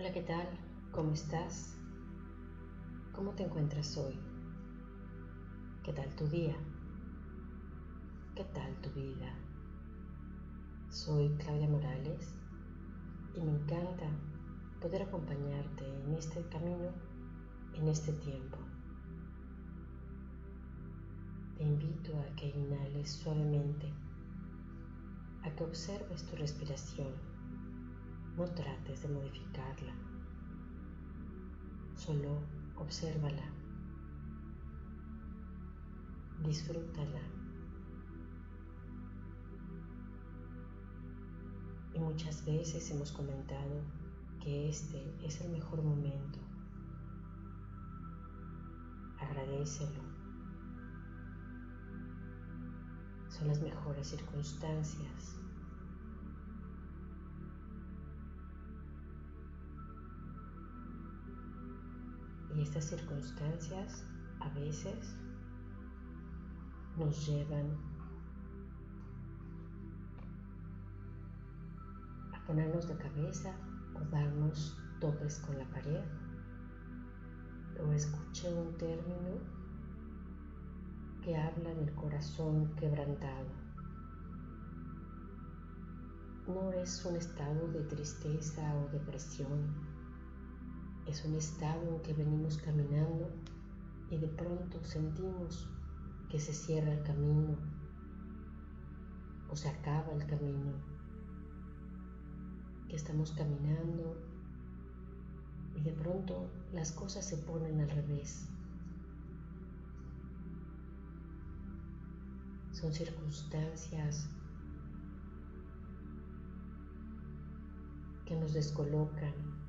Hola, ¿qué tal? ¿Cómo estás? ¿Cómo te encuentras hoy? ¿Qué tal tu día? ¿Qué tal tu vida? Soy Claudia Morales y me encanta poder acompañarte en este camino, en este tiempo. Te invito a que inhales suavemente, a que observes tu respiración no trates de modificarla, solo obsérvala, disfrútala. Y muchas veces hemos comentado que este es el mejor momento. Agradecelo. Son las mejores circunstancias Y estas circunstancias a veces nos llevan a ponernos de cabeza o darnos topes con la pared. O escuché un término que habla del corazón quebrantado. No es un estado de tristeza o depresión es un estado en que venimos caminando y de pronto sentimos que se cierra el camino o se acaba el camino, que estamos caminando y de pronto las cosas se ponen al revés. Son circunstancias que nos descolocan,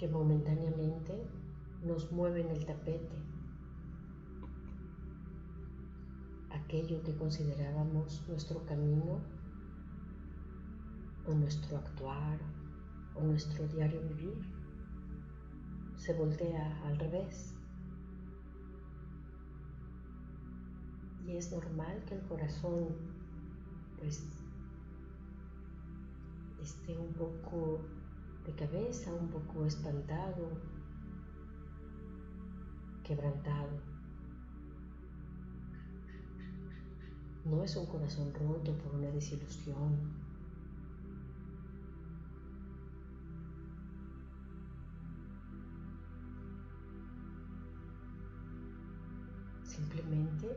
que momentáneamente nos mueven el tapete. Aquello que considerábamos nuestro camino o nuestro actuar o nuestro diario vivir se voltea al revés. Y es normal que el corazón pues esté un poco de cabeza, un poco espantado, quebrantado. No es un corazón roto por una desilusión. Simplemente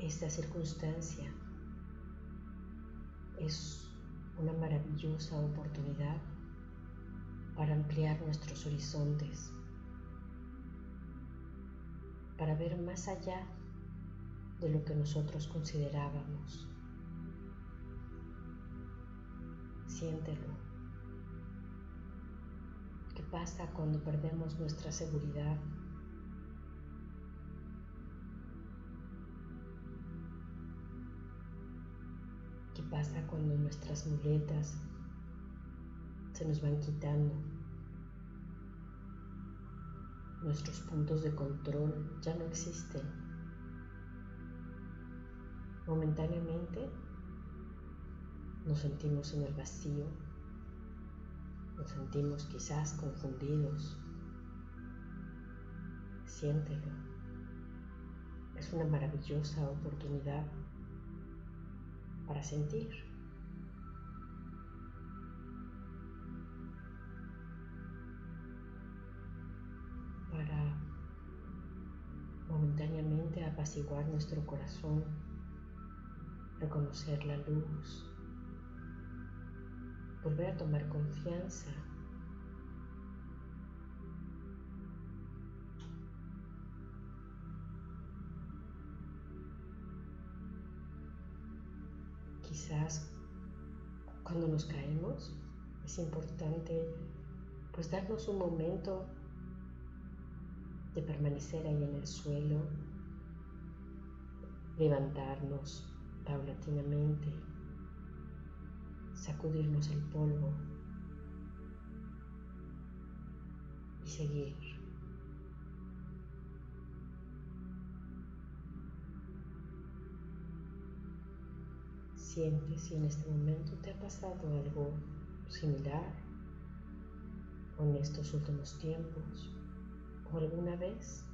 esta circunstancia es una maravillosa oportunidad para ampliar nuestros horizontes, para ver más allá de lo que nosotros considerábamos. Siéntelo. ¿Qué pasa cuando perdemos nuestra seguridad? Pasa cuando nuestras muletas se nos van quitando. Nuestros puntos de control ya no existen. Momentáneamente nos sentimos en el vacío, nos sentimos quizás confundidos. Siéntelo. Es una maravillosa oportunidad para sentir. Para momentáneamente apaciguar nuestro corazón, reconocer la luz, volver a tomar confianza quizás cuando nos caemos es importante pues darnos un momento de permanecer ahí en el suelo, levantarnos paulatinamente, sacudirnos el polvo y seguir. Sientes si en este momento te ha pasado algo similar o en estos últimos tiempos o alguna vez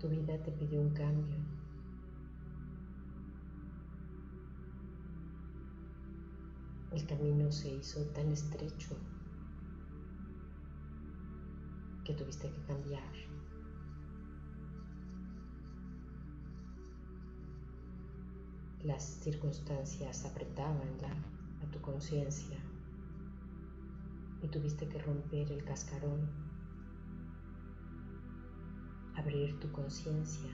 tu vida te pidió un cambio. El camino se hizo tan estrecho que tuviste que cambiar. Las circunstancias apretaban ya a tu conciencia y tuviste que romper el cascarón, abrir tu conciencia.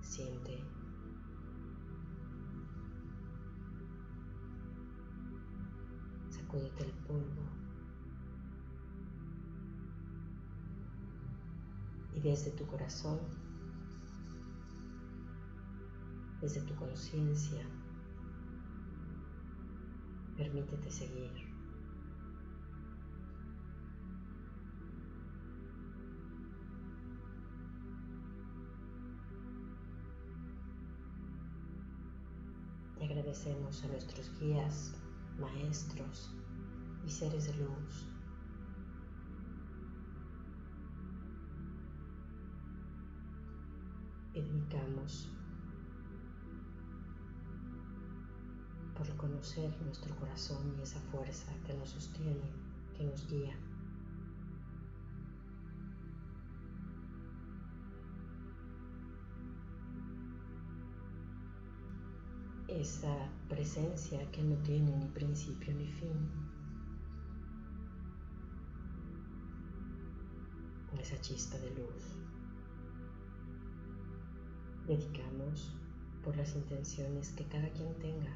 Siente. Sacúdete el polvo. Y desde tu corazón, desde tu conciencia, permítete seguir. Y agradecemos a nuestros guías, maestros y seres de luz y dedicamos por reconocer nuestro corazón y esa fuerza que nos sostiene, que nos guía. Esa presencia que no tiene ni principio ni fin. Esa chispa de luz dedicamos por las intenciones que cada quien tenga.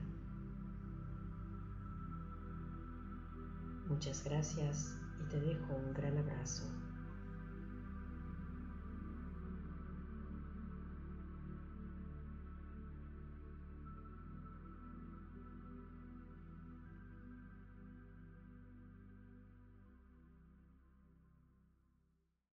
Muchas gracias y te dejo un gran abrazo.